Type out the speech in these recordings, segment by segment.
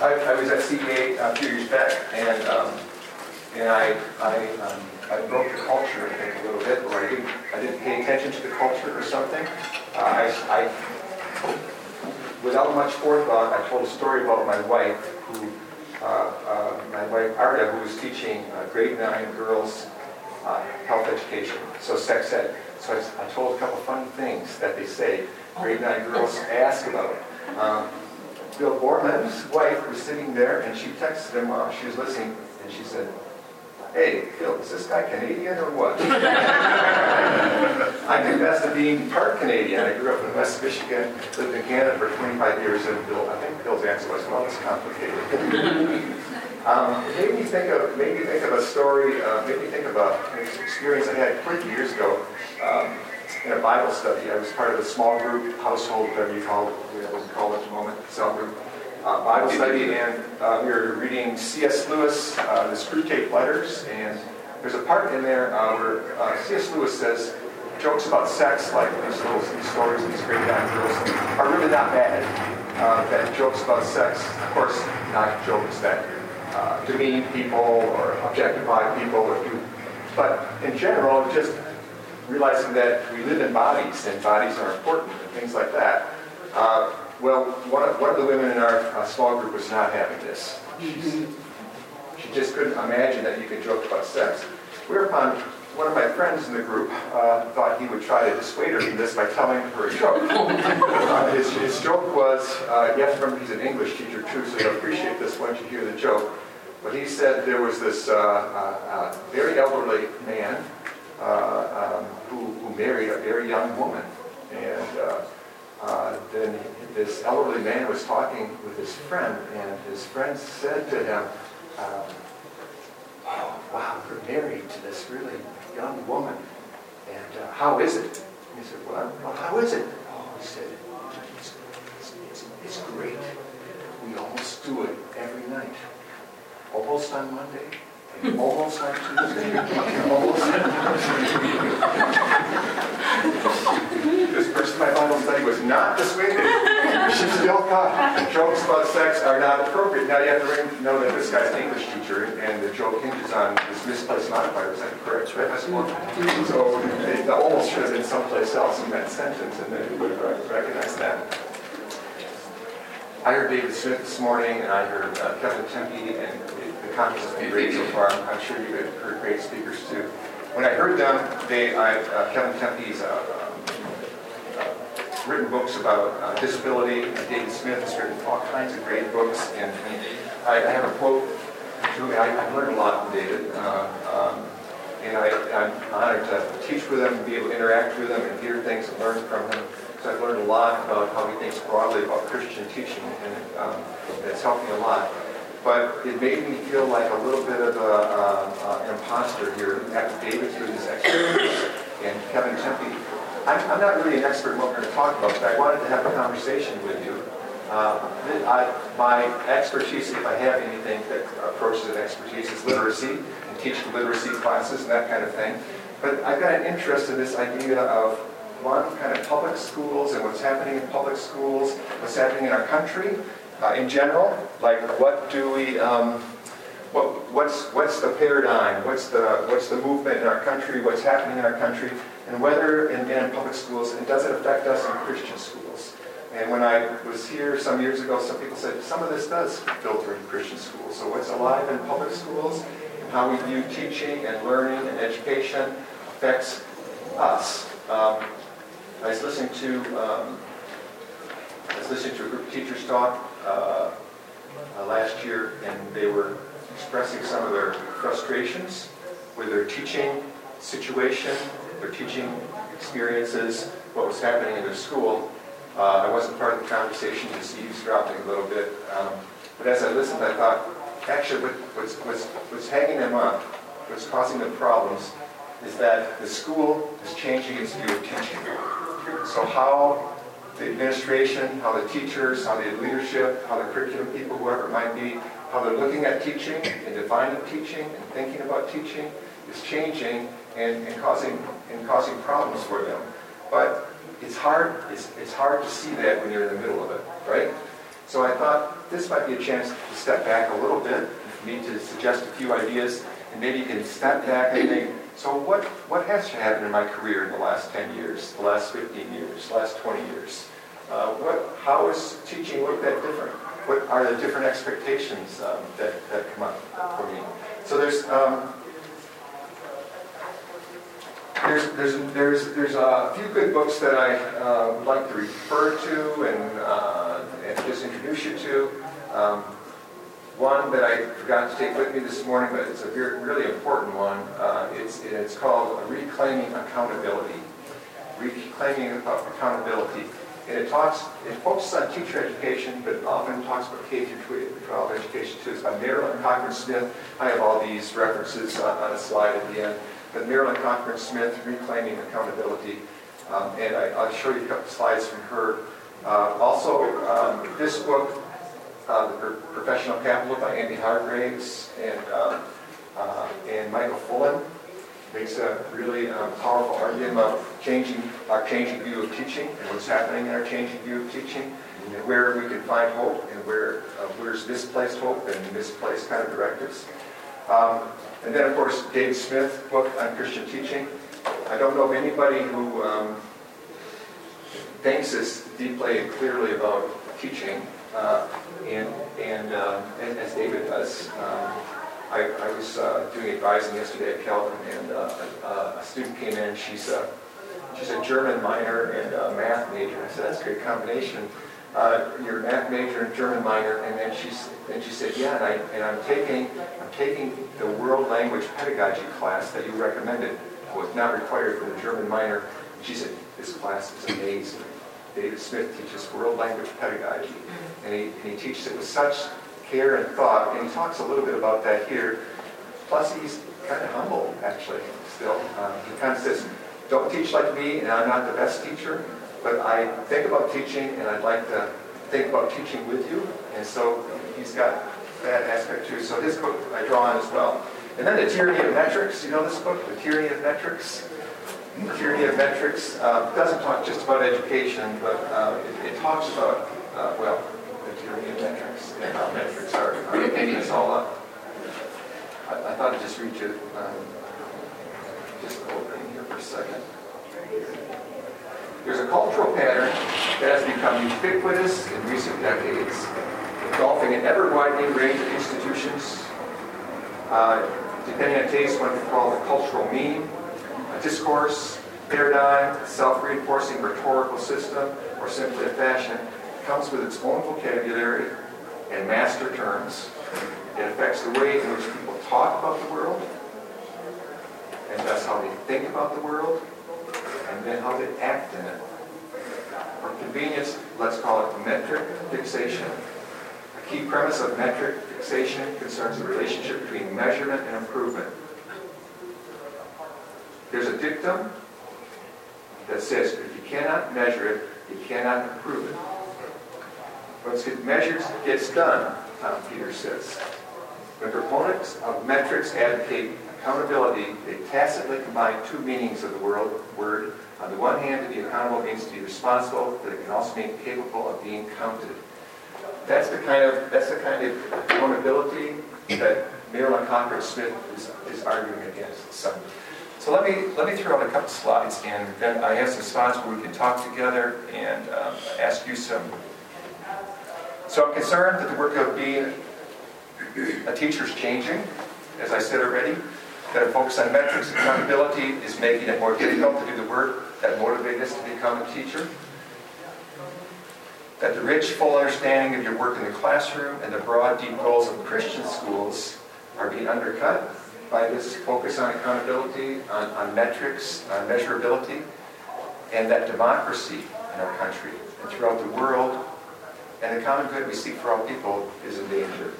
I, I was at CEA a few years back, and um, and I I, um, I broke the culture, I think, a little bit, or I didn't I didn't pay attention to the culture or something. Uh, I, I without much forethought, I told a story about my wife, who uh, uh, my wife Arda, who was teaching uh, grade nine girls uh, health education, so sex ed. So I, I told a couple fun things that they say grade nine girls ask about. Um, Bill Borman's wife was sitting there and she texted him while she was listening and she said, Hey, Phil, is this guy Canadian or what? I confess to being part Canadian. I grew up in West Michigan, lived in Canada for 25 years, and Bill, I think Bill's answer was, well, it's complicated. um, it made me think of, made me think of a story, uh, made me think of a, an experience I had 20 years ago. Um, in a Bible study. I was part of a small group, household, whatever you call it, whatever you call it at the moment, cell group. Uh, Bible study, and uh, we were reading C.S. Lewis, uh, the Screwtape Letters, and there's a part in there uh, where uh, C.S. Lewis says jokes about sex, like these little these stories these great young girls, are really not bad. Uh, that jokes about sex, of course, not jokes that demean people or objectify people, or do, but in general, just realizing that we live in bodies and bodies are important and things like that. Uh, well, one of, one of the women in our uh, small group was not having this. She's, she just couldn't imagine that you could joke about sex. Whereupon, one of my friends in the group uh, thought he would try to dissuade her from this by telling her a joke. Uh, his, his, joke was, uh, you have to remember he's an English teacher too, so you'll appreciate this once you hear the joke. But he said there was this uh, very elderly man uh, um, who, who, married a very young woman. And uh, uh, then this elderly man was talking with his friend, and his friend said to him, um, oh, wow, you're married to this really young woman. And uh, how is it? he said, well, well, how is it? Oh, he said, it's, it's, it's great. We almost do it every night. Almost on Monday, almost on Tuesday, almost This person my Bible study was not dissuaded. She still thought jokes about sex are not appropriate. Now you have to know that this guy's an English teacher, and the joke hinges on this misplaced modifier. Is that correct? Right? So it almost should have been someplace else in that sentence, and then you would have recognized that. I heard David Smith this morning, and I heard uh, Kevin Timpe, and been great so far. I'm sure you've heard great speakers too. When I heard them, they, I, uh, Kevin Timpe's uh, uh, uh, written books about uh, disability. David Smith has written all kinds of great books, and, I, I, have a quote. I, have learned a lot from David, um, and I, am honored to teach with him, be able to interact with him, and hear things and learn from him. So I've learned a lot about how he thinks broadly about Christian teaching, and um, it's helped me a lot but it made me feel like a little bit of an imposter here after David through this experience and Kevin Timpe. I'm, I'm, not really an expert in what we're going to talk about, but I wanted to have a conversation with you. Uh, I, my expertise, if I have anything that approaches an expertise, is literacy and teaching literacy classes and that kind of thing. But I've got an interest in this idea of one kind of public schools and what's happening in public schools, what's happening in our country, uh, in general, like what do we, um, what, what's, what's the paradigm, what's the, what's the movement in our country, what's happening in our country, and whether in, in public schools, and does it affect us in Christian schools? And when I was here some years ago, some people said some of this does filter in Christian schools. So what's alive in public schools, and how we view teaching and learning and education affects us. Um, I was listening to um, I was listening to a group of teachers talk uh, uh, last year, and they were expressing some of their frustrations with their teaching situation, their teaching experiences, what was happening in their school. Uh, I wasn't part of the conversation, just eavesdropping a little bit. Um, but as I listened, I thought, actually, what, what's, what's, what's hanging them up, what's causing them problems, is that the school is changing its view of teaching. So how the administration, how the teachers, how the leadership, how the curriculum people, whoever it might be, how they're looking at teaching and defining teaching and thinking about teaching is changing and, and causing and causing problems for them. But it's hard, it's, it's hard to see that when you're in the middle of it, right? So I thought this might be a chance to step back a little bit, me to suggest a few ideas, and maybe you can step back and think, so what, what has happened in my career in the last 10 years, the last 15 years, last 20 years? Uh, what, how is teaching look that different? What are the different expectations um, that, that come up for me? So there's, um, there's, there's, there's, there's a few good books that I uh, would like to refer to and, uh, and just introduce you to. Um, one that I forgot to take with me this morning, but it's a very, really important one. Uh, it's, it's called Reclaiming Accountability. Reclaiming Accountability. And it talks, it focuses on teacher education, but often talks about K through 12 education too. It's by Marilyn Cochran Smith. I have all these references on, on a slide at the end. But Marilyn Cochran Smith, Reclaiming Accountability. Um, and I, will show you a couple slides from her. Uh, also, um, this book, uh, The Professional Capital by Andy Hargreaves and, um, uh, and Michael Fullan makes a really um, powerful argument about changing our changing view of teaching and what's happening in our changing view of teaching and where we can find hope and where uh, where's misplaced hope and misplaced kind of directives. Um, and then, of course, Dave Smith book on Christian teaching. I don't know of anybody who um, thinks this deeply and clearly about teaching uh, and, and, uh, as David does. Um, I, I, was uh, doing advising yesterday at Calvin, and uh, a, a, student came in. She's a, she's a German minor and a math major. I said, that's a great combination. Uh, your math major and German minor, and then she said, yeah, and, I, and I'm taking, I'm taking the world language pedagogy class that you recommended. Was not required for the German minor. She said, this class is amazing. David Smith teaches world language pedagogy, and he, and he teaches it with such care and thought, and he talks a little bit about that here. Plus, he's kind of humble, actually, still. Um, he kind of says, don't teach like me, and I'm not the best teacher, but I think about teaching, and I'd like to think about teaching with you. And so he's got that aspect too. So his book I draw on as well. And then the tyranny of metrics. You know this book, The Tyranny of Metrics? The tyranny of metrics uh, doesn't talk just about education, but uh, it, it, talks about, uh, well, the metrics and how metrics are, are hanging us all up. I, I, thought I'd just read you, um, just open here for a second. There's a cultural pattern that has become ubiquitous in recent decades, engulfing an ever-widening range of institutions, uh, depending on taste, one we call the cultural meme, discourse, paradigm, self-reinforcing rhetorical system, or simply a fashion, comes with its own vocabulary and master terms. It affects the way in which people talk about the world, and thus how they think about the world, and then how they act in it. For convenience, let's call it metric fixation. A key premise of metric fixation concerns the relationship between measurement and improvement. There's a dictum that says if you cannot measure it, you cannot improve it. Once it measures, it gets done, Tom Peters says. When proponents of metrics advocate accountability, they tacitly combine two meanings of the word. On the one hand, to be accountable means to be responsible, but it can also mean capable of being counted. That's the kind of that's the kind of accountability that Marilyn Cochran Smith is, is arguing against. So let me let me throw out a couple slides, and then I have some spots where we can talk together and um, ask you some. So I'm concerned that the work of being a teacher is changing, as I said already that a focus on metrics and accountability is making it more difficult to do the work that motivated us to become a teacher. That the rich, full understanding of your work in the classroom and the broad, deep goals of Christian schools are being undercut by this focus on accountability, on, on metrics, on measurability, and that democracy in our country and throughout the world and the common good we seek for all people is in danger.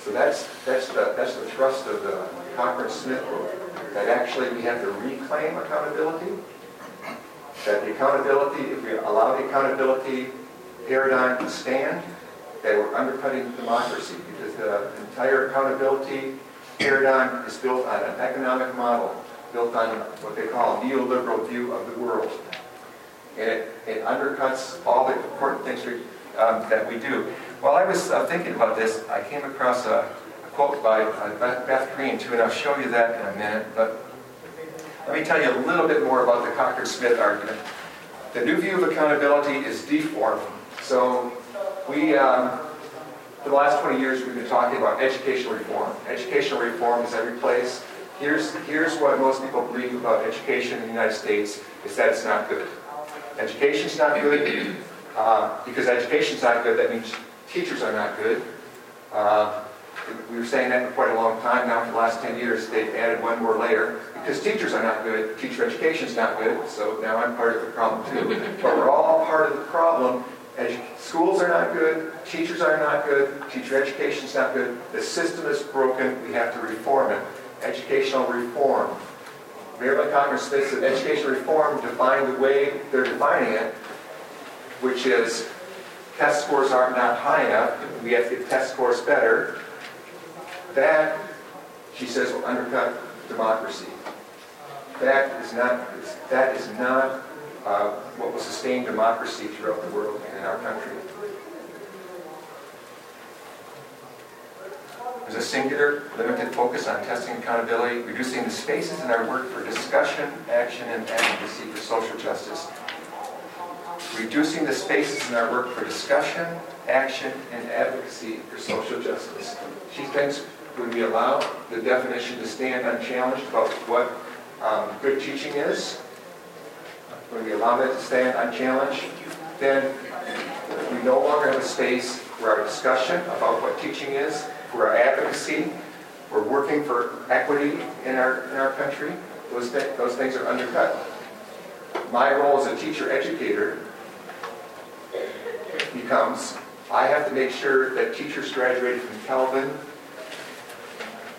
So that's, that's, the, that's the thrust of the Cochran Smith book, that actually we have to reclaim accountability, that the accountability, if we allow the accountability paradigm to stand, that we're undercutting democracy because the entire accountability paradigm is built on an economic model, built on what they call a neoliberal view of the world. And it, it undercuts all the important things we, um, that we do. While I was uh, thinking about this, I came across a, a quote by uh, Beth, Green too, and I'll show you that in a minute. But let me tell you a little bit more about the Cochran-Smith argument. The new view of accountability is deformed. So we, um, for the last 20 years, we've been talking about educational reform. Educational reform is every place. Here's, here's what most people believe about education in the United States, is that it's not good. Education's not good, uh, because education's not good, that means teachers are not good. Uh, we were saying that for quite a long time now. For the last 10 years, they've added one more layer. Because teachers are not good, teacher education's not good, so now I'm part of the problem too. but we're all part of the problem. Edu schools are not good, teachers are not good, teacher education is not good. The system is broken, we have to reform it. Educational reform. Marilyn Cochran says that educational reform defined the way they're defining it, which is test scores are not high enough, we have to get test scores better. That, she says, will undercut democracy. That is not, that is not uh, what will sustain democracy throughout the world and in our country. There's a singular, limited focus on testing accountability, reducing the spaces in our work for discussion, action, and advocacy for social justice. Reducing the spaces in our work for discussion, action, and advocacy for social justice. She thinks when we allow the definition to stand unchallenged about what um, good teaching is, when we allow that to stand unchallenged, then we no longer have a space for our discussion about what teaching is, for our advocacy, for working for equity in our, in our country. Those, th those things are undercut. My role as a teacher educator becomes I have to make sure that teachers graduated from Calvin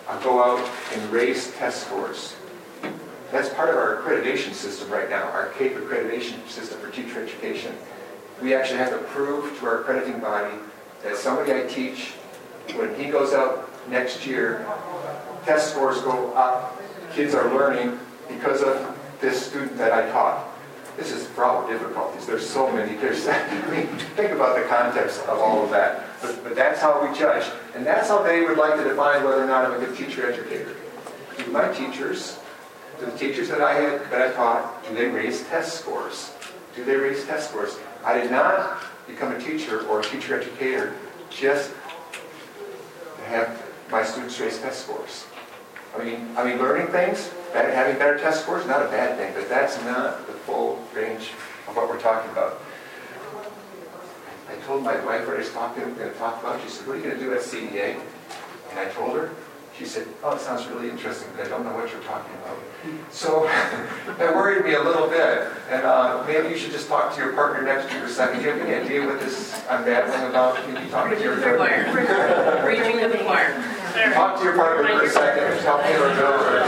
uh, go out and raise test scores. That's part of our accreditation system right now, our CAEP accreditation system for teacher education. We actually have to prove to our accrediting body that somebody I teach, when he goes out next year, test scores go up, kids are learning because of this student that I taught. This is for all the difficulties. There's so many. There's, I mean, think about the context of all of that. But, but that's how we judge. And that's how they would like to define whether or not I'm a good teacher educator. My teachers, do the teachers that I had that I taught, do they raise test scores? Do they raise test scores? I did not become a teacher or a teacher educator just to have my students raise test scores. I mean, I mean, learning things, having better test scores, not a bad thing, but that's not the full range of what we're talking about. I told my wife what I was talking, going to talk about. She said, "What are you going to do at CEA?" And I told her. She said, "Oh, it sounds really interesting, but I don't know what you're talking about." So that worried me a little bit. And uh, maybe you should just talk to your partner next to you for a second. Do you have any idea what this I'm babbling about? Can you talk to your partner? Reaching the choir. Talk to your partner for a second. Tell me or Joe or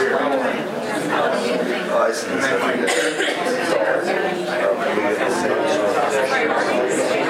Oh, I see.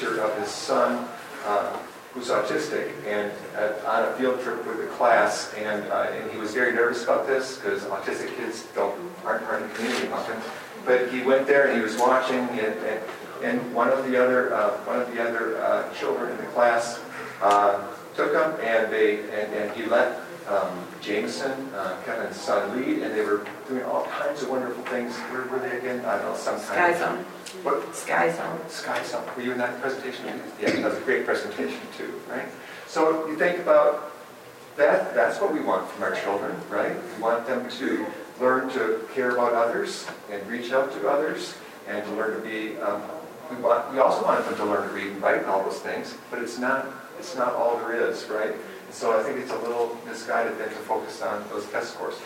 Picture of his son uh, who's autistic and uh, on a field trip with the class, and, uh, and he was very nervous about this because autistic kids don't aren't part of the community often. But he went there and he was watching, and, and, and one of the other uh, one of the other uh, children in the class uh, took him, and they and, and he let um, Jameson, uh, Kevin's son, lead, and they were doing all kinds of wonderful things. Where were they again? I don't know. Some Sky of Zone. what Sky Zone. Sky Zone. Were you in that presentation? Yeah, that was a great presentation too, right? So you think about that, that's what we want from our children, right? We want them to learn to care about others and reach out to others and to learn to be, um, we want, we also want them to learn to read and write and all those things, but it's not, it's not all there is, right? And so I think it's a little misguided then to focus on those test scores.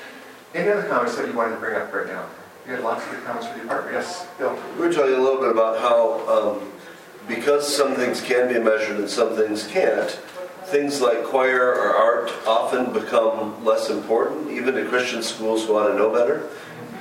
Any other comments that you wanted to bring up right now? You had lots of good comments for the department. Yes, Bill? We were talking a little bit about how, um, because some things can be measured and some things can't, things like choir or art often become less important, even in Christian schools who want to know better.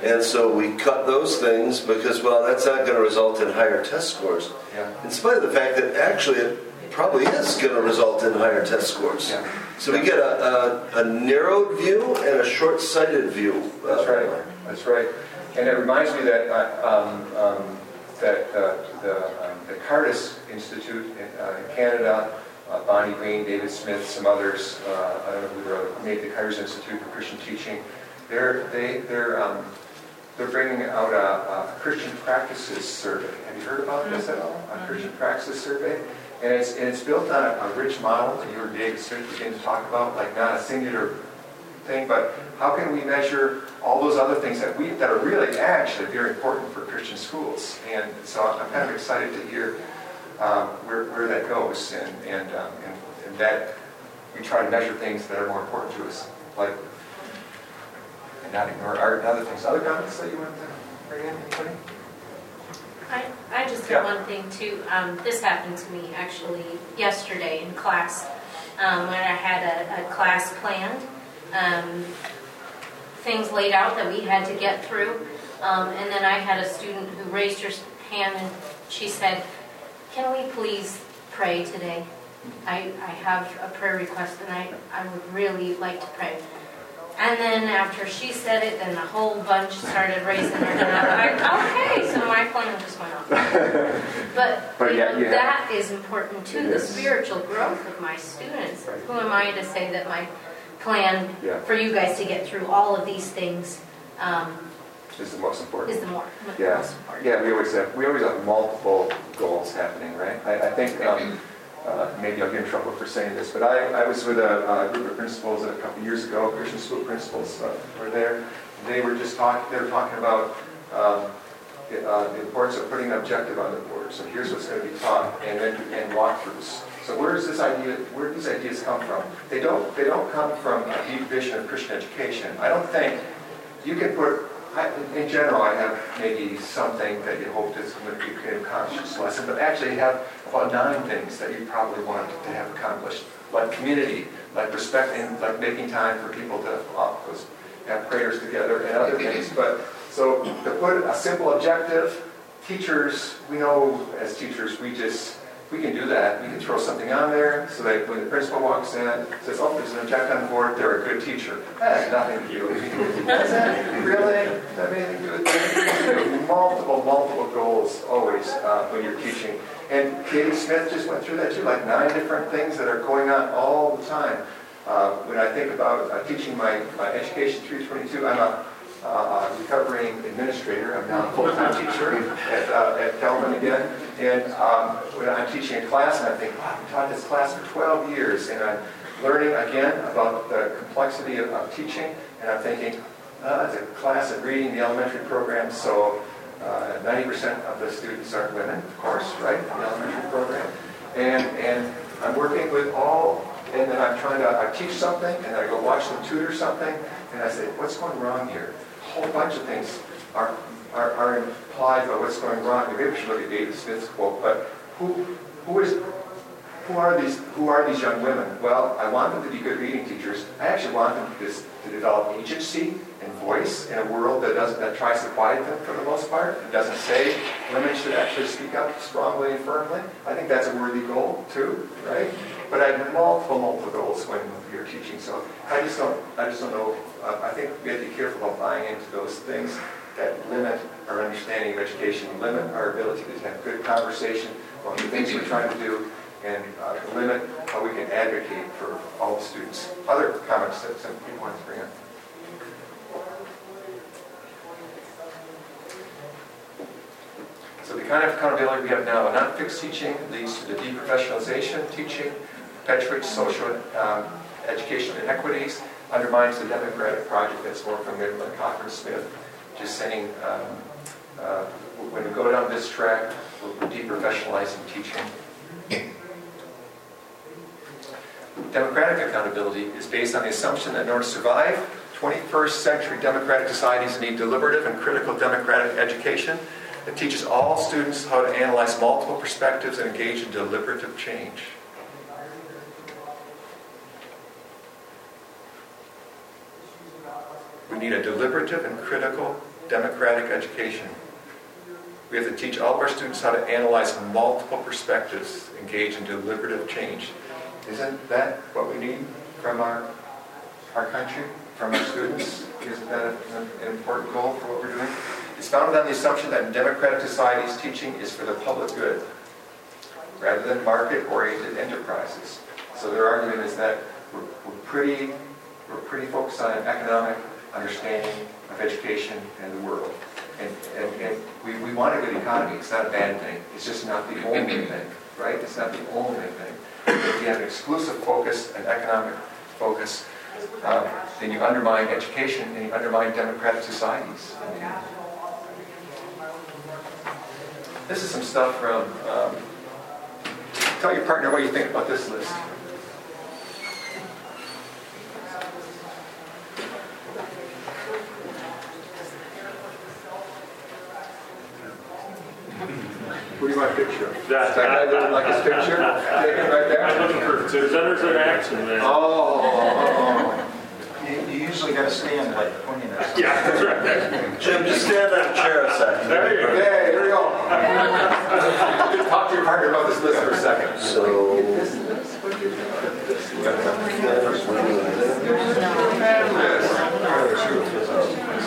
And so we cut those things because, well, that's not going to result in higher test scores. Yeah. In spite of the fact that actually it probably is going to result in higher test scores. Yeah. So we get a, a, a narrowed view and a short-sighted view. uh, That's right. That's right. And it reminds me that uh, um, um, that uh, the, um, the Cardus Institute in, uh, in Canada, uh, Bonnie Green, David Smith, some others, uh, I don't know who wrote, made the Cardus Institute for Christian Teaching. They're they they're um, they're bringing out a, a Christian practices survey. Have you heard about this at all? A Christian practices survey. And it's, and it's built on a, a rich model that you and David Smith began to talk about, like not a singular thing, but how can we measure all those other things that we that are really actually very important for Christian schools? And so I'm kind of excited to hear um, where, where that goes, and and, um, and and that we try to measure things that are more important to us, like and not ignore art and other things. Other comments that you want to bring in, anybody? I, I just Yeah. one thing too. Um, this happened to me actually yesterday in class um, when I had a, a class planned. Um, things laid out that we had to get through. Um, and then I had a student who raised her hand and she said, Can we please pray today? I, I have a prayer request and I, I would really like to pray. And then after she said it, then the whole bunch started raising their hand. I'm like, okay, so my plan just went off. But, But yet know, you have- that is important too, It the is. spiritual growth of my students. Right. Who am I to say that my plan Yeah. for you guys to get through all of these things um, is the most important. is the more, the Yeah, most important? yeah, we always have, we always have multiple goals happening, right? I, I think, um, uh, maybe I'll get in trouble for saying this, but I, I was with a, a group of principals a couple years ago, Christian school principals uh, were there. They were just talking, they were talking about, um, the, uh, the importance of putting an objective on the board. So here's what's going to be taught, and then, and walkthroughs. So where does this idea, where do these ideas come from? They don't, they don't come from a deep vision of Christian education. I don't think you can put, I, in general, I have maybe something that you hope is going to be a conscious lesson, but actually you have about nine things that you probably want to have accomplished, like community, like respecting, like making time for people to uh, have prayers together and other things. But so to put a simple objective, teachers, we know as teachers, we just we can do that. We can throw something on there so that when the principal walks in, says, oh, there's an objective on the board, they're a good teacher. That has nothing to do with it. Does that really have anything to do with it? Multiple, multiple goals always uh, when you're teaching. And Katie Smith just went through that too, like nine different things that are going on all the time. Uh, when I think about uh, teaching my, my Education 322, I'm a, uh, recovering administrator. I'm now a full-time teacher at, uh, at Calvin again. And um, when I'm teaching a class, and I think, wow, I've taught this class for 12 years, and I'm learning again about the complexity of, of teaching, and I'm thinking, uh, it's a class of reading the elementary program, so uh, 90% of the students are women, of course, right, in the elementary program. And, and I'm working with all, and then I'm trying to, I teach something, and I go watch them tutor something, and I say, what's going wrong here? A whole bunch of things are, are, are implied by what's going wrong. Maybe we should look at David Smith's quote, but who, who is, who are these, who are these young women? Well, I want them to be good reading teachers. I actually want them to, to develop agency and voice in a world that doesn't, that tries to quiet them for the most part. It doesn't say women should actually speak up strongly and firmly. I think that's a worthy goal too, right? But I have multiple, multiple goals when you're teaching. So I just don't, I just don't know. Uh, I think we have to be careful about buying into those things that limit our understanding of education, limit our ability to have good conversation about the things we're trying to do, and uh, limit how we can advocate for all the students. Other comments that some people want to bring up? So the kind of accountability we have now, non-fixed teaching leads to the deprofessionalization of teaching, perpetuates social um, education inequities, undermines the democratic project that's more from Marilyn Cochran Smith, just saying um, uh, when we go down this track, we're deprofessionalizing teaching. Democratic accountability is based on the assumption that in order to survive, 21st century democratic societies need deliberative and critical democratic education that teaches all students how to analyze multiple perspectives and engage in deliberative change. Need a deliberative and critical democratic education. We have to teach all of our students how to analyze multiple perspectives, engage in deliberative change. Isn't that what we need from our, our country, from our students? Isn't that an, an important goal for what we're doing? It's founded on the assumption that in democratic societies, teaching is for the public good, rather than market-oriented enterprises. So their argument is that we're, we're pretty, we're pretty focused on economic understanding of education and the world. And, and, and we, we want a good economy. It's not a bad thing. It's just not the only thing, right? It's not the only thing. If you have an exclusive focus, an economic focus, um, then you undermine education and you undermine democratic societies. This is some stuff from, um, tell your partner what you think about this list. Who do you want a picture of? That- That guy that like his picture? Take it right there. I'm looking for centers in action, man. Oh, oh, oh, You you usually got to stand like pointing at. Yeah, that's right. Jim, just stand on a chair a second. There you oh. go. Okay, here we go. Talk to your partner about this list for a second. So, And that's good. But I still feel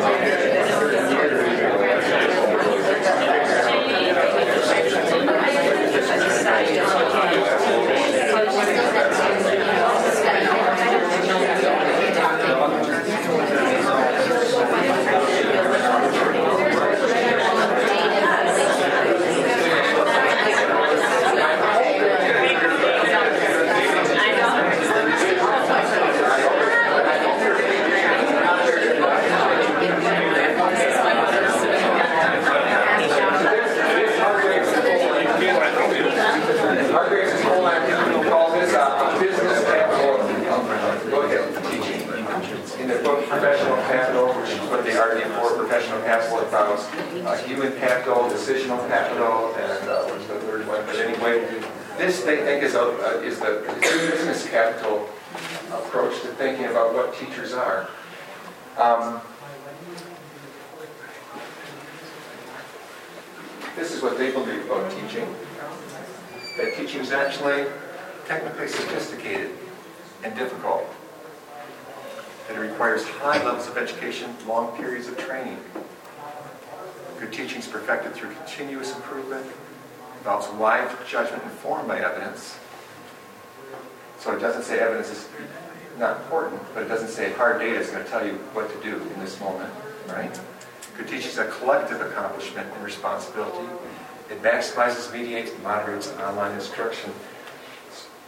Thank you. Uh, is the business capital approach to thinking about what teachers are. Um, this is what they believe about teaching. That teaching is actually technically sophisticated and difficult. That it requires high levels of education, long periods of training. Good teaching is perfected through continuous improvement, involves wise judgment informed by evidence. So it doesn't say evidence is not important, but it doesn't say hard data is going to tell you what to do in this moment, right? Teaching is a collective accomplishment and responsibility. It maximizes, mediates, and moderates online instruction.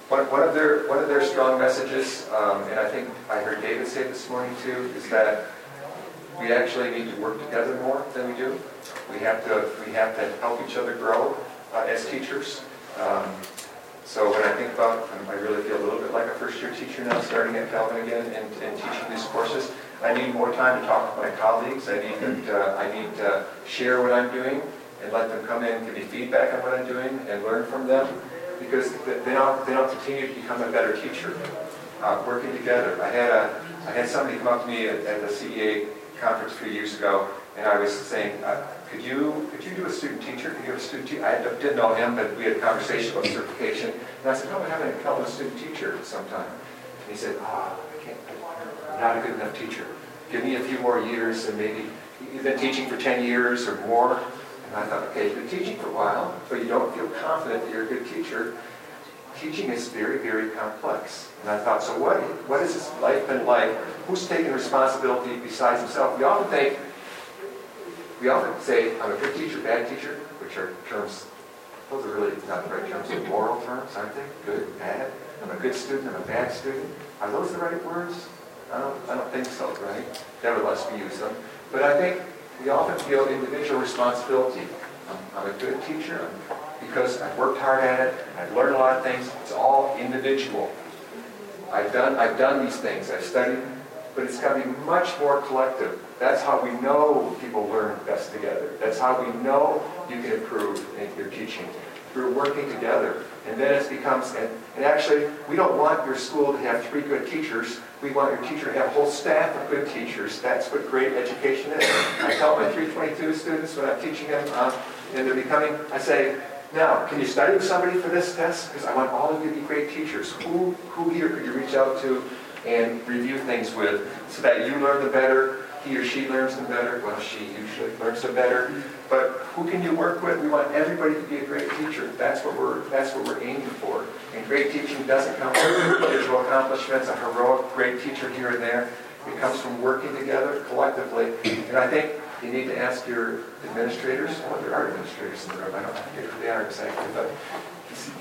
One of their one of their strong messages, um, and I think I heard David say this morning too, is that we actually need to work together more than we do. We have to we have to help each other grow uh, as teachers. Um, so when I think about, um, I really feel a little bit like a first-year teacher now, starting at Calvin again and, and teaching these courses. I need more time to talk with my colleagues. I need to, uh, I need to share what I'm doing and let them come in, give me feedback on what I'm doing, and learn from them. Because then I'll, then I'll continue to become a better teacher. Uh, working together. I had a, I had somebody come up to me at, at the CEA conference a few years ago, and I was saying, uh, could you could you do a student teacher? Could you have a student teacher? I didn't know him, but we had a conversation about certification. And I said, no, I'm having a student teacher sometime. And he said, ah, I can't, I'm not a good enough teacher. Give me a few more years and maybe you've been teaching for 10 years or more. And I thought, okay, you've been teaching for a while, but you don't feel confident that you're a good teacher. Teaching is very, very complex. And I thought, so what, what is this life been like? Who's taking responsibility besides himself? We often think, we often say, I'm a good teacher, bad teacher, which are terms, those are really not the right terms, they're moral terms, aren't they? Good, bad. I'm a good student, I'm a bad student. Are those the right words? I don't, I don't think so, right? Nevertheless, we use them. But I think we often feel individual responsibility. I'm, I'm a good teacher because I've worked hard at it, I've learned a lot of things. It's all individual. I've done, I've done these things, I've studied, but it's got to be much more collective. That's how we know people learn best together. That's how we know you can improve in your teaching through working together. And then it becomes, and, and actually, we don't want your school to have three good teachers. We want your teacher to have a whole staff of good teachers. That's what great education is. I tell my 322 students when I'm teaching them, uh, and they're becoming, I say, now, can you study with somebody for this test? Because I want all of you to be great teachers. Who, who here could you reach out to and review things with so that you learn the better, he or she learns them better. Well, she usually learns them better. But who can you work with? We want everybody to be a great teacher. That's what we're that's what we're aiming for. And great teaching doesn't come from individual accomplishments, a heroic great teacher here and there. It comes from working together collectively. And I think you need to ask your administrators. Well, there are administrators in the room. I don't forget who they are exactly, but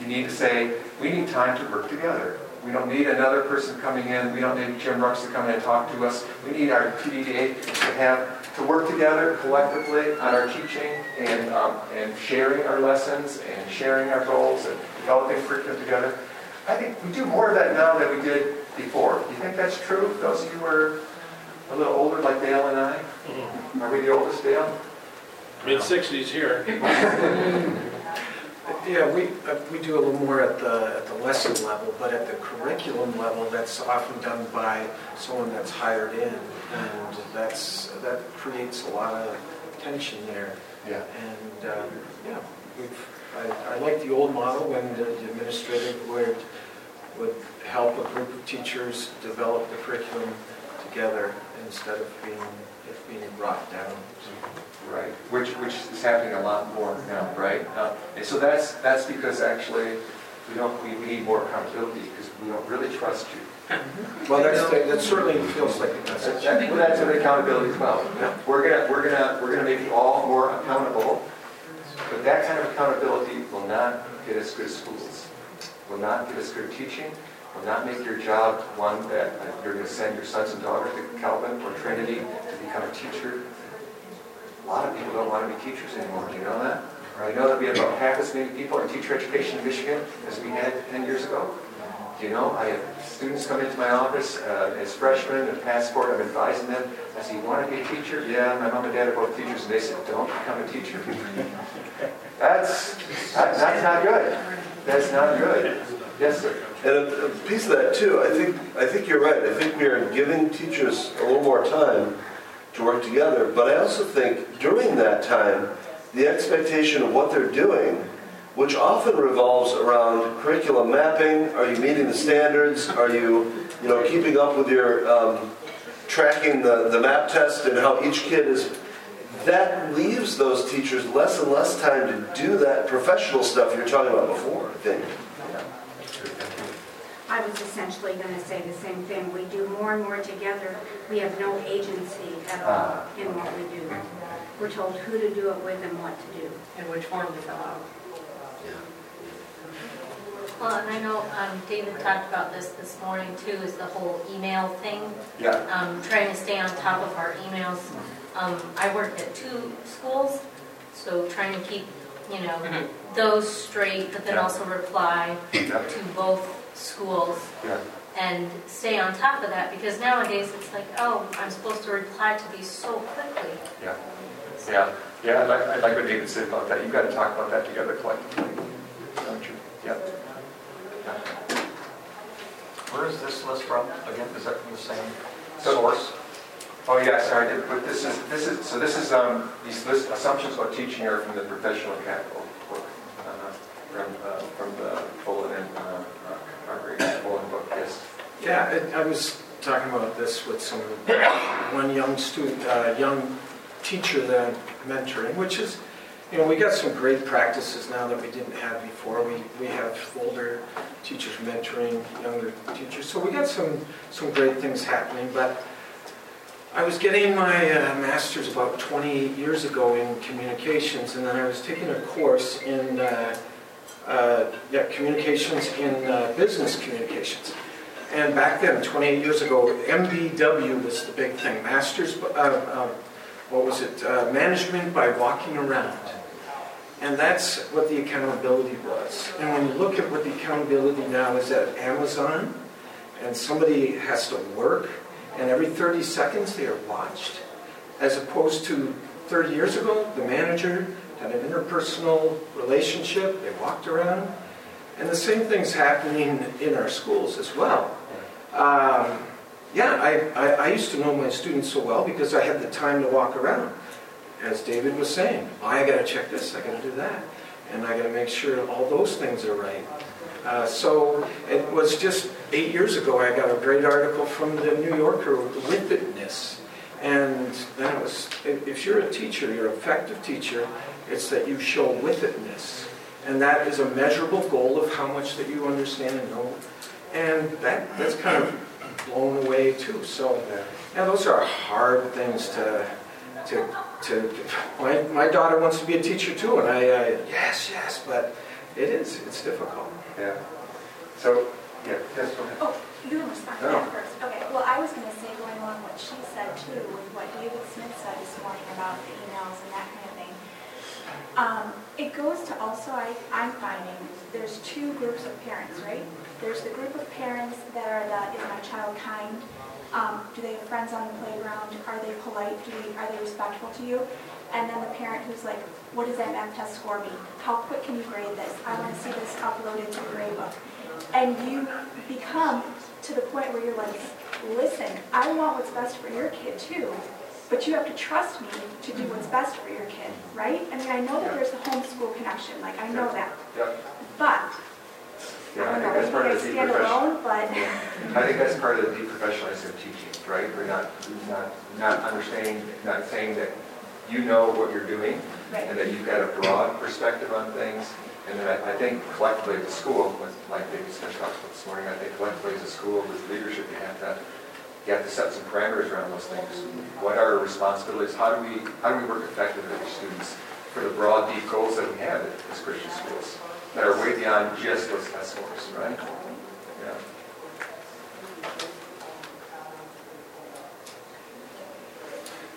you need to say, we need time to work together. We don't need another person coming in. We don't need Jim Rooks to come in and talk to us. We need our TDA to have to work together collectively on our teaching and um, and sharing our lessons and sharing our goals and developing curriculum together. I think we do more of that now than we did before. Do you think that's true? Those of you who are a little older, like Dale and I, are we the oldest, Dale? Mid-sixties here. Yeah, we, uh, we do a little more at the, at the lesson level, but at the curriculum level, that's often done by someone that's hired in. And that's, that creates a lot of tension there. Yeah. And, um, yeah, we've, I, I like the old model when the administrator would, would help a group of teachers develop the curriculum together instead of being, it being brought down. Right, which, which is happening a lot more now, right? Uh, and so that's, that's because actually we don't, we, need more accountability because we don't really trust you. Well, that's, that certainly feels like a that- well, that's an accountability as well. We're gonna, we're gonna, we're gonna make you all more accountable, but that kind of accountability will not get us good schools, will not get us good teaching, will not make your job one that uh, you're gonna send your sons and daughters to Calvin or Trinity to become a teacher. A lot of people don't want to be teachers anymore, do you know that? Or I know that we have about half as many people in teacher education in Michigan as we had 10 years ago. Do you know, I have students come into my office uh, as freshmen and passport, I'm advising them, I say, you want to be a teacher? Yeah, my mom and dad are both teachers, and they said, don't become a teacher. That's, that- that's not good. That's not good. Yes, sir. And a, a piece of that too, I think, I think you're right. I think we are giving teachers a little more time to work together. But I also think during that time, the expectation of what they're doing, which often revolves around curriculum mapping. Are you meeting the standards? Are you, you know, keeping up with your um, tracking the, the map test and how each kid is? That leaves those teachers less and less time to do that professional stuff you're talking about before. I think. I was essentially going to say the same thing. We do more and more together. We have no agency at all in what we do. We're told who to do it with and what to do. And which form to fill out. Well, and I know um, David talked about this this morning too, is the whole email thing. Yeah, um, trying to stay on top of our emails. Um, I worked at two schools, so trying to keep, you know, those straight, but then Yeah. also reply yeah, to both schools yeah. and stay on top of that, because nowadays it's like, oh, I'm supposed to reply to these so quickly. Yeah, yeah, yeah, I like, I like what David said about that. You've got to talk about that together collectively, don't you? Yeah. Yeah. Where is this list from? Again, is that from the same So- source? Oh, yeah, sorry, I did, but this is, this is, so this is, um, these list, assumptions about teaching are from the professional capital book, uh, from, uh, from the Fullan and, uh, uh, our great Fullan book, yes. Yeah, I I was talking about this with some, one young student, uh, young teacher that I'm mentoring, which is, you know, we got some great practices now that we didn't have before. We, we have older teachers mentoring younger teachers, so we got some, some great things happening, but I was getting my uh, master's about 20 years ago in communications, and then I was taking a course in, uh, uh, yeah, communications in uh, business communications. And back then, 28 years ago, MBW was the big thing. Masters, uh, uh, what was it? Uh, management by walking around. And that's what the accountability was. And when you look at what the accountability now is at Amazon, and somebody has to work, and every 30 seconds they are watched, as opposed to 30 years ago, the manager had an interpersonal relationship, they walked around. And the same thing's happening in our schools as well. Um, yeah, I, I, I used to know my students so well because I had the time to walk around. As David was saying, I got to check this, I got to do that, and I got to make sure all those things are right. Uh, so it was just eight years ago I got a great article from the New Yorker, withitness. And then it was, if you're a teacher, you're an effective teacher, it's that you show withitness. And that is a measurable goal of how much that you understand and know. And that, that's kind of blown away too. So, yeah, those are hard things to, to, to, my, my daughter wants to be a teacher too, and I, uh, yes, yes, but it is, it's difficult. Yeah. So, yeah, yes, go ahead. Oh, you can respond No. first. Okay, well, I was gonna say, going along what she said too, with what David Smith said this morning about the emails and that kind of thing. Um, it goes to also, I, I'm finding, there's two groups of parents, right? There's the group of parents that are the, is my child kind? Um, do they have friends on the playground? Are they polite? Do they, are they respectful to you? And then the parent who's like, what does that math test score mean? How quick can you grade this? I want to see this uploaded to the grade book. And you become to the point where you're like, listen, I want what's best for your kid too, but you have to trust me to do what's best for your kid, right? I mean, I know that there's the homeschool connection, like, I know that. But, yeah, I think that's part of the stand deprofessional. but, I think that's part of the deprofessionalizing of teaching, right? We're not, not, not understanding, not saying that you know what you're doing, right. and that you've got a broad perspective on things. And then I, I think collectively as a school, like David Smith talked about this morning, I think collectively as a school, with leadership, you have to, you have to set some parameters around those things. What are our responsibilities? How do we, how do we work effectively with students for the broad, deep goals that we have as Christian schools that are way beyond just those scores, right? Yeah.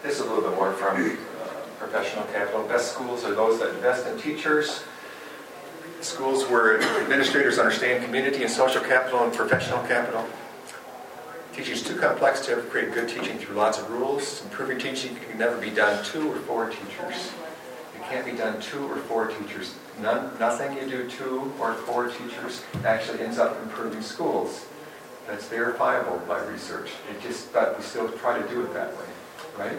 This is a little bit more from uh, professional capital. Best schools are those that invest in teachers. Schools where administrators understand community and social capital and professional capital. Teaching is too complex to ever create good teaching through lots of rules. Improving teaching can never be done to or for teachers. It can't be done two or four teachers. None, nothing you do two or four teachers actually ends up improving schools. That's verifiable by research. It just, but we still try to do it that way, right?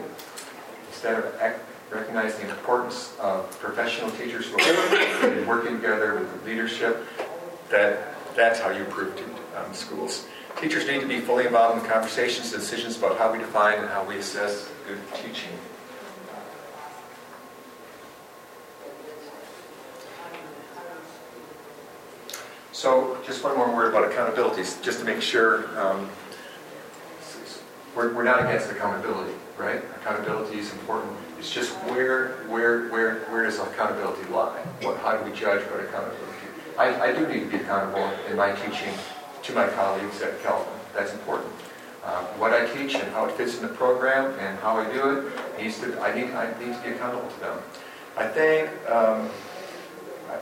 Instead of recognizing the importance of professional teachers who are working together with the leadership. That, that's how you improve um, schools. Teachers need to be fully involved in the conversations and decisions about how we define and how we assess good teaching. So just one more word about accountability, just to make sure um, we're, we're not against accountability, right? Accountability is important. It's just where where where where does accountability lie? What how do we judge what accountability? I, I do need to be accountable in my teaching to my colleagues at Calvin. That's important. Um, what I teach and how it fits in the program and how I do it needs to I need I need to be accountable to them. I think um,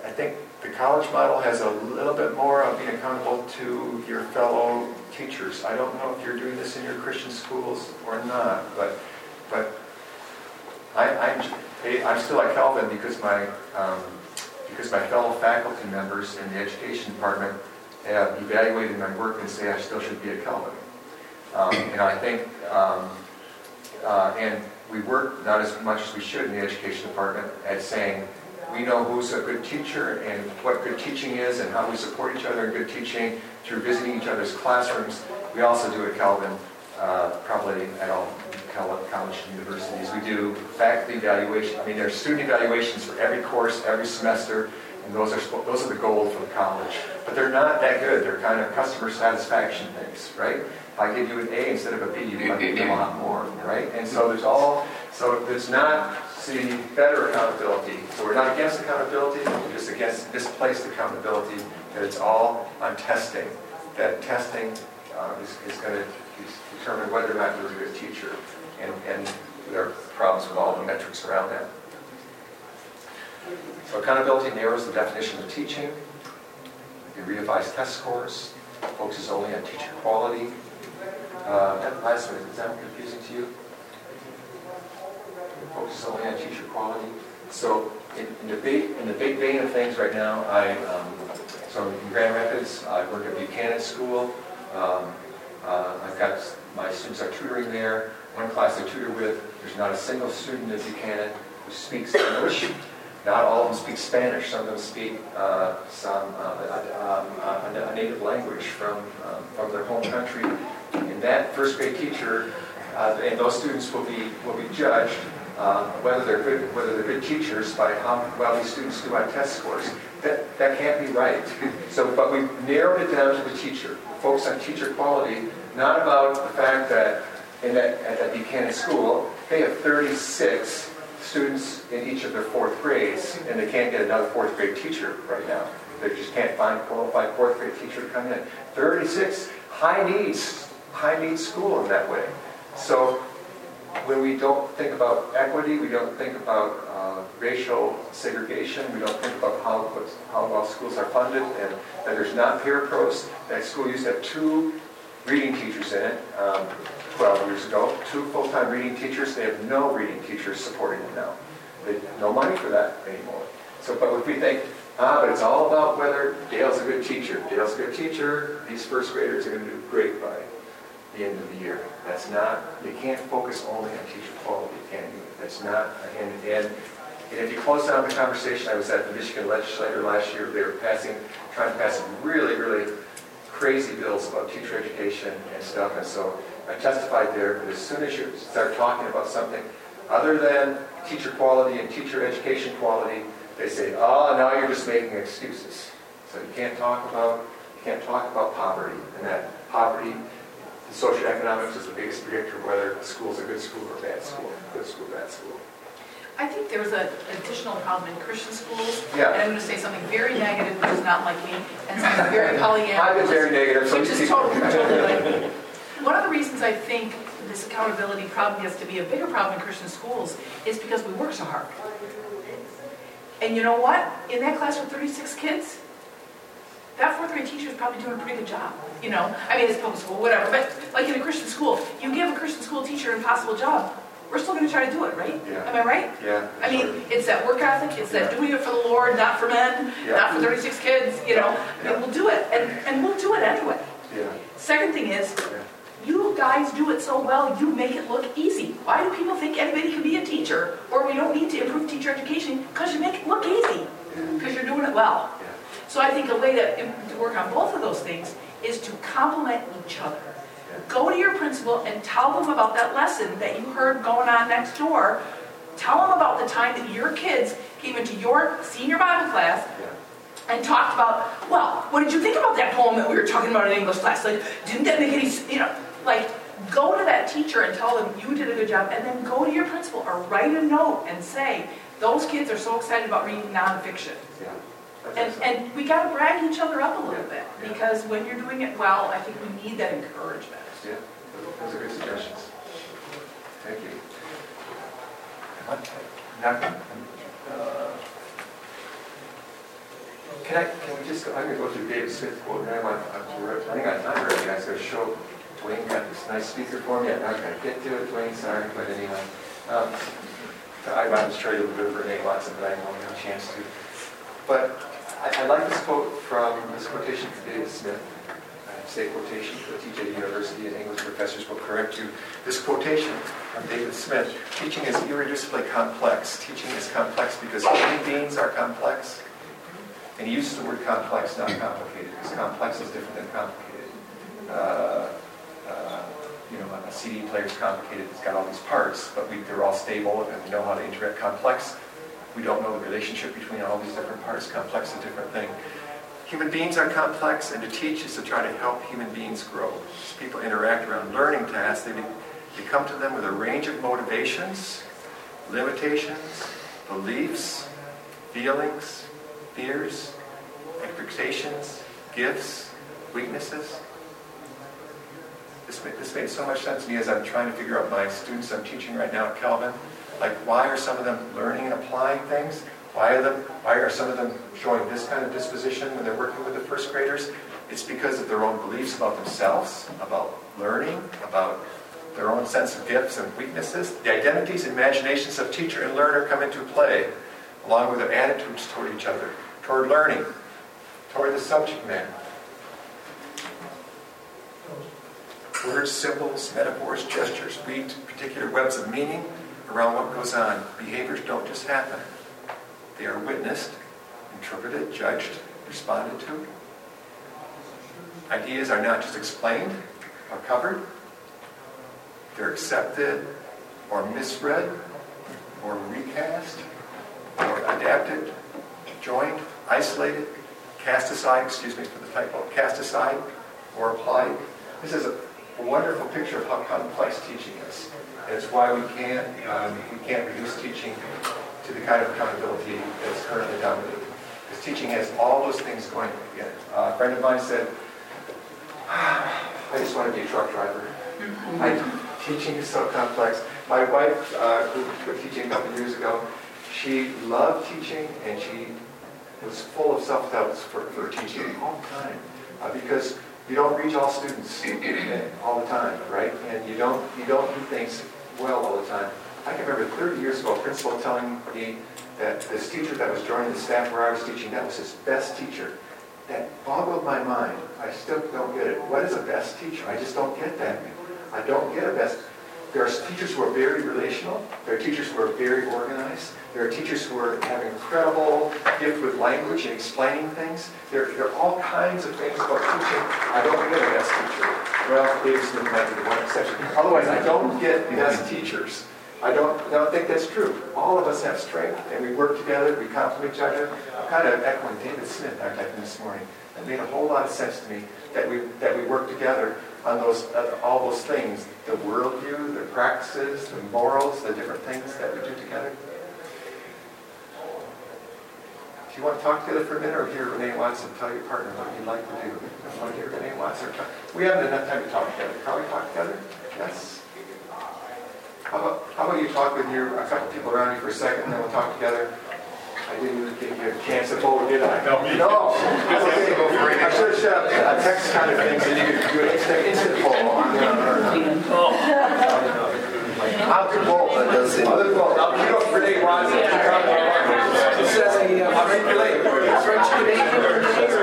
I think the college model has a little bit more of being accountable to your fellow teachers. I don't know if you're doing this in your Christian schools or not, but but I, I'm I'm still at Calvin because my um, because my fellow faculty members in the education department have evaluated my work and say I still should be at Calvin. Um, and I think um, uh, and we work not as much as we should in the education department at saying we know who's a good teacher and what good teaching is and how we support each other in good teaching through visiting each other's classrooms. We also do at Calvin, uh, probably at all college and universities. We do faculty evaluation. I mean, there's student evaluations for every course, every semester, and those are those are the goals for the college. But they're not that good. They're kind of customer satisfaction things, right? If I give you an A instead of a B, you might give me a lot more, right? And so there's all so there's not see better accountability. So we're not against accountability, we're just against misplaced accountability, that it's all on testing. That testing uh, is, is going to determine whether or not you're a good teacher. And, and there are problems with all the metrics around that. So accountability narrows the definition of teaching. It redefies test scores, focuses only on teacher quality. Uh, is that confusing to you? Focus only on teacher quality. So in, in, the big in the big vein of things right now, I um, so in Grand Rapids, I work at Buchanan School. Um, uh, I've got my students are tutoring there. One class I tutor with, there's not a single student at Buchanan who speaks English. Not all of them speak Spanish. Some of them speak uh, some uh, um, a native language from um, from their home country. And that first grade teacher uh, and those students will be will be judged um, whether they're good, whether they're good teachers by how well these students do on test scores. That, that can't be right. So, but we've narrowed it down to the teacher. Focus on teacher quality, not about the fact that in that, at that Buchanan school, they have 36 students in each of their fourth grades, and they can't get another fourth grade teacher right now. They just can't find a qualified fourth grade teacher to come in. 36 high needs, high needs school in that way. So when we don't think about equity, we don't think about uh, racial segregation, we don't think about how, how well schools are funded, and that there's not peer pros. That school used to have two reading teachers in it um, 12 years ago, two full-time reading teachers. They have no reading teachers supporting them now. They have no money for that anymore. So, but if we think, ah, but it's all about whether Dale's a good teacher. Dale's a good teacher. These first graders are going to do great by the end of the year. That's not, you can't focus only on teacher quality, can you? That's not, and, and, and if you close down the conversation, I was at the Michigan legislature last year, they were passing, trying to pass some really, really crazy bills about teacher education and stuff, and so I testified there, but as soon as you start talking about something other than teacher quality and teacher education quality, they say, oh, now you're just making excuses. So you can't talk about, you can't talk about poverty, and that poverty socioeconomics is the biggest predictor of whether a school is a good school or a bad school, good school, bad school. I think there's an additional problem in Christian schools. Yeah. And I'm going to say something very negative, which is not like me, and something very Pollyanna. I've been very negative, Which is totally, totally like me. One of the reasons I think this accountability problem gets to be a bigger problem in Christian schools is because we work so hard. And you know what? In that class with 36 kids, that fourth grade teacher is probably doing a pretty good job. You know, I mean, it's public school, whatever. But like in a Christian school, you give a Christian school teacher an impossible job. We're still going to try to do it, right? Yeah. Am I right? Yeah. I mean, sure. it's that work ethic. It's that Yeah. doing it for the Lord, not for men, Yeah. not for 36 kids. You know, Yeah. and we'll do it, and and we'll do it anyway. Yeah, Second thing is, you guys do it so well, you make it look easy. Why do people think anybody can be a teacher, or we don't need to improve teacher education? because you make it look easy, because you're doing it well. So I think a way to, to work on both of those things is to complement each other. Go to your principal and tell them about that lesson that you heard going on next door. Tell them about the time that your kids came into your senior Bible class and talked about, well, what did you think about that poem that we were talking about in English class? Like, didn't that make any, you know, like, go to that teacher and tell them you did a good job, and then go to your principal or write a note and say, those kids are so excited about reading nonfiction. Yeah. That's And, and we gotta brag each other up a little bit, because when you're doing it well, I think we need that encouragement. Yeah, those are good suggestions. Thank you. Now, uh, Can I, can we just, go- I'm gonna go through David Smith quote, and I want, I'm running out of time already, I was gonna show, Dwayne got this nice speaker for me, I'm not gonna get to it, Dwayne, sorry, but anyway. Um, I was trying to do Renee Watson, but I didn't have a chance to. But I, I like this quote from, this quotation from David Smith. I say quotation, the TJ University and English professors will correct you. This quotation from David Smith, teaching is irreducibly complex. Teaching is complex because human beings are complex. And he uses the word complex, not complicated, because complex is different than complicated. Uh, uh, you know, a CD player is complicated, it's got all these parts, but we, they're all stable and we know how to integrate complex. We don't know the relationship between all these different parts. Complex is a different thing. Human beings are complex, and to teach is to try to help human beings grow. As people interact around learning tasks, they, be, they come to them with a range of motivations, limitations, beliefs, feelings, fears, expectations, gifts, weaknesses. This this made so much sense to me as I'm trying to figure out my students I'm teaching right now at Calvin. Like, why are some of them learning and applying things? Why are, them, why are some of them showing this kind of disposition when they're working with the first graders? It's because of their own beliefs about themselves, about learning, about their own sense of gifts and weaknesses. The identities and imaginations of teacher and learner come into play, along with their attitudes toward each other, toward learning, toward the subject matter. Words, symbols, metaphors, gestures weave particular webs of meaning around what goes on. Behaviors don't just happen. They are witnessed, interpreted, judged, responded to. Ideas are not just explained or covered. They're accepted or misread or recast or adapted, joined, isolated, cast aside, excuse me for the typo, cast aside or applied. This is a wonderful picture of how complex teaching is. It's why we can't, um, we can't reduce teaching to the kind of accountability that's currently dominated. Because teaching has all those things going in it. Uh, a friend of mine said, I just want to be a truck driver. I, teaching is so complex. My wife, uh, who quit teaching a couple years ago, she loved teaching and she was full of self-doubts for, for teaching all the time. Uh, because you don't reach all students all the time, right? And you don't you don't do things well all the time. I can remember 30 years ago, a principal telling me that this teacher that was joining the staff where I was teaching, that was his best teacher. That boggled my mind. I still don't get it. What is a best teacher? I just don't get that. I don't get a best. There are teachers who are very relational. There are teachers who are very organized. There are teachers who are, have incredible gift with language and explaining things. There, there are all kinds of things about teaching. I don't get a best teacher. Well, David Smith might be the one exception. Otherwise, I don't get best teachers. I don't, I don't think that's true. All of us have strength, and we work together, we complement each other. I'm kind of echoing David Smith, I, from this morning? It made a whole lot of sense to me that we, that we work together on those, uh, all those things, the worldview, the practices, the morals, the different things that we do together. If you want to talk together for a minute or hear Renee Watson tell your partner what you'd like to do? You want to hear Renee Watson? We haven't enough time to talk together. Can we talk together? Yes? How about, how about you talk with your, a couple people around you for a second and then we'll talk together? I didn't even give you a chance to vote, did I? No. No. Okay. I should have set up a text kind of thing so you could do an instant, instant poll. on the- oh. I'll do both. That does seem- I'll do both. I'll queue up Renee Watson. She says, I'm ready to late. French Canadian.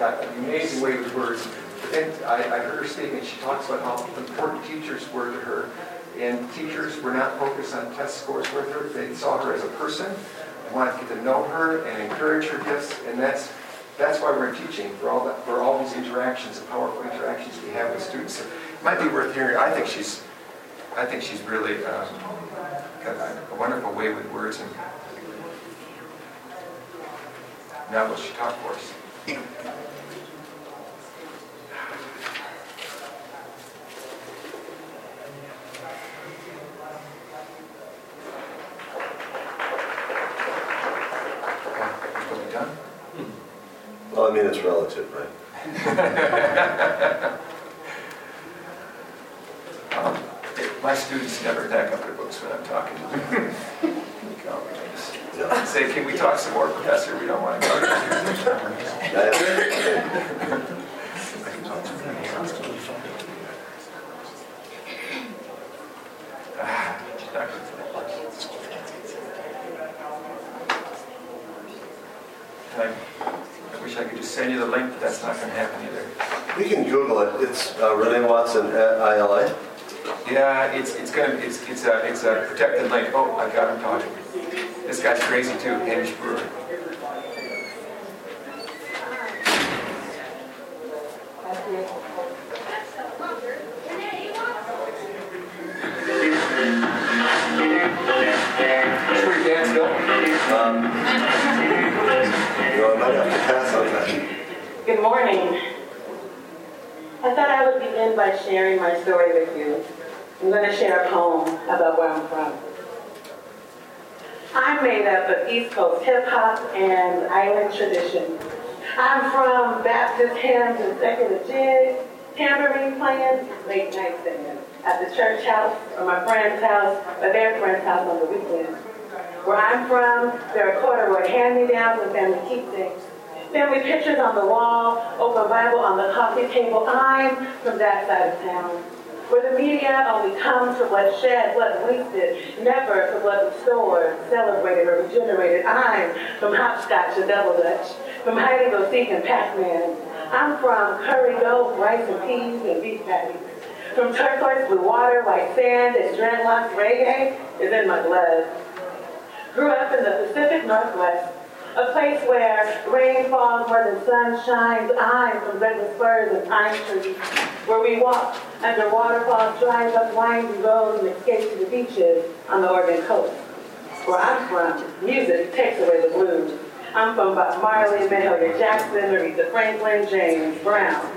An amazing way with words. But then I, I heard her statement, she talks about how important teachers were to her. And teachers were not focused on test scores with her. They saw her as a person, wanted to get to know her and encourage her gifts. And that's that's why we're teaching, for all that, for all these interactions, the powerful interactions we have with students. So it might be worth hearing. I think she's, I think she's really um, got a, a wonderful way with words. And now will she talk for us? Okay, are we done? Well, I mean, it's relative, right? Um, My students never pack up their books when I'm talking to them. Um, I just Yeah. Say, can we talk some more, Professor? We don't want to talk. Yeah. Ah, I I wish I could just send you the link, but that's not going to happen either. You can Google it. It's uh, Renee Watson at ILA. Yeah, it's, it's gonna, it's, it's a, it's a protected link. Oh, I got him talking. This guy's crazy too, Hamish Brewer. That's where your dad's going. Um, you know, I might have to pass on that. Good morning. I thought I would begin by sharing my story with you. I'm going to share a poem about where I'm from. I'm made up of East Coast hip hop and island tradition. I'm from Baptist hymns and secular jigs, tambourine playing, late night singing at the church house or my friend's house or their friend's house on the weekend. Where I'm from, there are corduroy hand-me-downs and family keepsakes. Family pictures on the wall, open Bible on the coffee table. I'm from that side of town. Where the media only comes for blood shed, blood wasted, never for blood restored, celebrated, or regenerated. I'm from hopscotch and double dutch, from hide and go seek and Pac-Man. I'm from curry goat, rice and peas and beef patties. From turquoise blue water, white sand, and dreadlocks, reggae is in my blood. Grew up in the Pacific Northwest, a place where rain falls more than sun shines. I'm from Douglas firs and pine trees, where we walk under waterfalls, drive up windy roads, and escape to the beaches on the Oregon coast. Where I'm from, music takes away the blues. I'm from Bob Marley, Mahalia Jackson, Aretha Franklin, James Brown.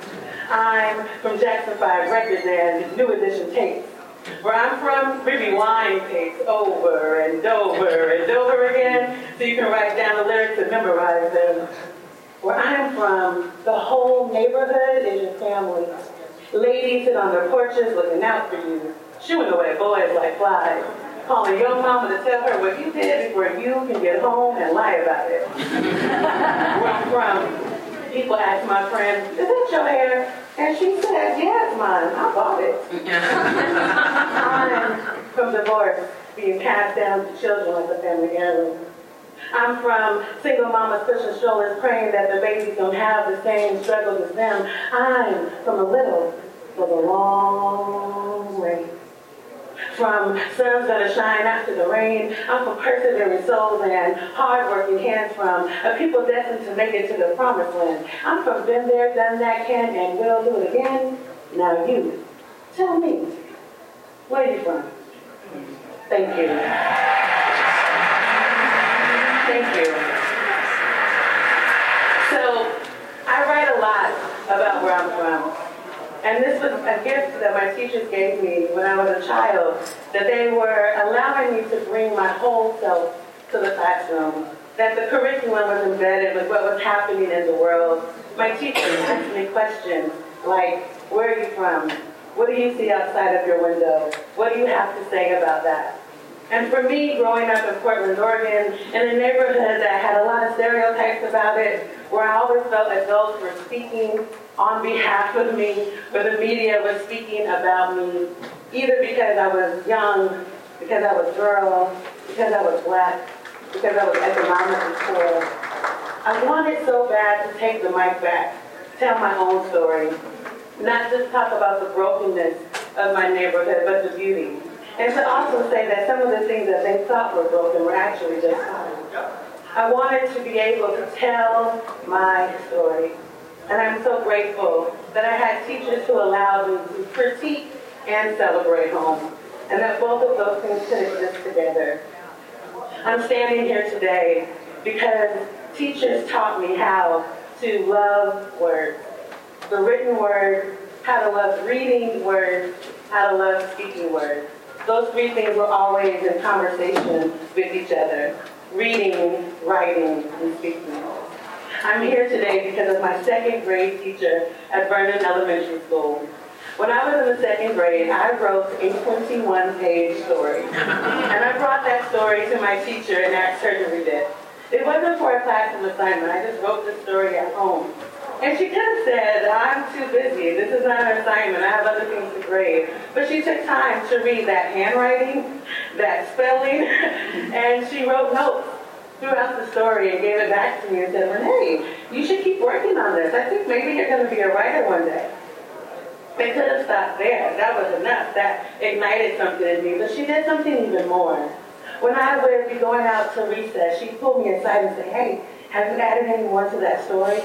I'm from Jackson 5 Records and New Edition tapes. Where I'm from, we rewind tapes over and over and over again so you can write down the lyrics and memorize them. Where I'm from, the whole neighborhood is your family. Ladies sit on their porches looking out for you, shooing away boys like flies, calling your mama to tell her what you did before you can get home and lie about it. Where I'm from, people ask my friend, is that your hair? And she said, yeah, it's mine. I bought it. I'm from divorce being passed down to children like a family heirloom. I'm from single mamas pushing strollers praying that the babies don't have the same struggles as them. I'm from a little for the long way. From suns that shine after the rain, I'm from persevering souls and hardworking hands from a people destined to make it to the promised land. I'm from been there, done that, can and will do it again. Now you, tell me, where are you from? Thank you. Thank you. So, I write a lot about where I'm from. And this was a gift that my teachers gave me when I was a child, that they were allowing me to bring my whole self to the classroom, that the curriculum was embedded with what was happening in the world. My teachers asked me questions like, where are you from? What do you see outside of your window? What do you have to say about that? And for me, growing up in Portland, Oregon, in a neighborhood that had a lot of stereotypes about it, where I always felt adults were speaking on behalf of me, where the media was speaking about me, either because I was young, because I was girl, because I was black, because I was economically poor. I wanted so bad to take the mic back, tell my own story, not just talk about the brokenness of my neighborhood, but the beauty. And to also say that some of the things that they thought were broken were actually just fine. I wanted to be able to tell my story. And I'm so grateful that I had teachers who allowed me to critique and celebrate home. And that both of those things could exist together. I'm standing here today because teachers taught me how to love words. The written word, how to love reading words, how to love speaking words. Those three things were always in conversation with each other. Reading, writing, and speaking. I'm here today because of my second grade teacher at Vernon Elementary School. When I was in the second grade, I wrote a 21-page story. And I brought that story to my teacher and asked her to read it. It wasn't for a classroom assignment. I just wrote the story at home. And she could have said, I'm too busy. This is not an assignment. I have other things to grade. But she took time to read that handwriting, that spelling, and she wrote notes throughout the story and gave it back to me and said, Renee, you should keep working on this. I think maybe you're going to be a writer one day. They could have stopped there. That was enough. That ignited something in me. But she did something even more. When I would be going out to recess, she'd pull me aside and say, hey, have you added any more to that story?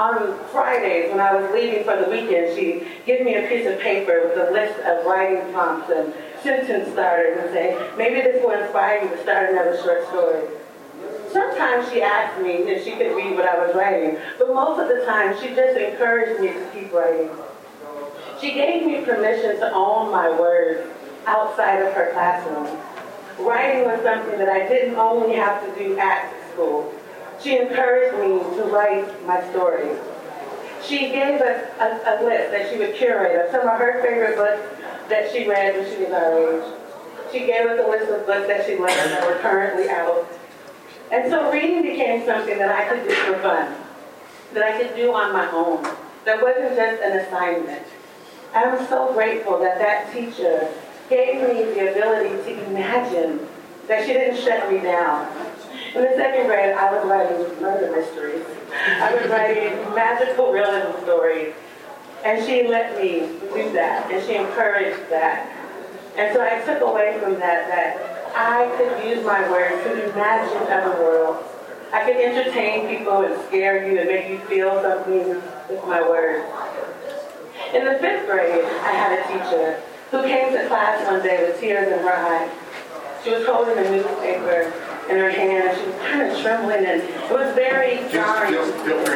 On Fridays, when I was leaving for the weekend, she'd give me a piece of paper with a list of writing prompts and sentence starters and say, maybe this will inspire you to start another short story. Sometimes she asked me if she could read what I was writing, but most of the time she just encouraged me to keep writing. She gave me permission to own my words outside of her classroom. Writing was something that I didn't only have to do at school. She encouraged me to write my stories. She gave us a, a, list that she would curate of some of her favorite books that she read when she was our age. She gave us a list of books that she learned that were currently out. And so reading became something that I could do for fun, that I could do on my own, that wasn't just an assignment. I'm so grateful that that teacher gave me the ability to imagine that she didn't shut me down. In the second grade, I was writing murder mysteries. I was writing magical realism stories. And she let me do that, and she encouraged that. And so I took away from that that I could use my words to imagine other worlds. I could entertain people and scare you and make you feel something with my words. In the fifth grade, I had a teacher who came to class one day with tears in her eyes. She was holding a newspaper in her hand and she was kind of trembling and it was very jarring.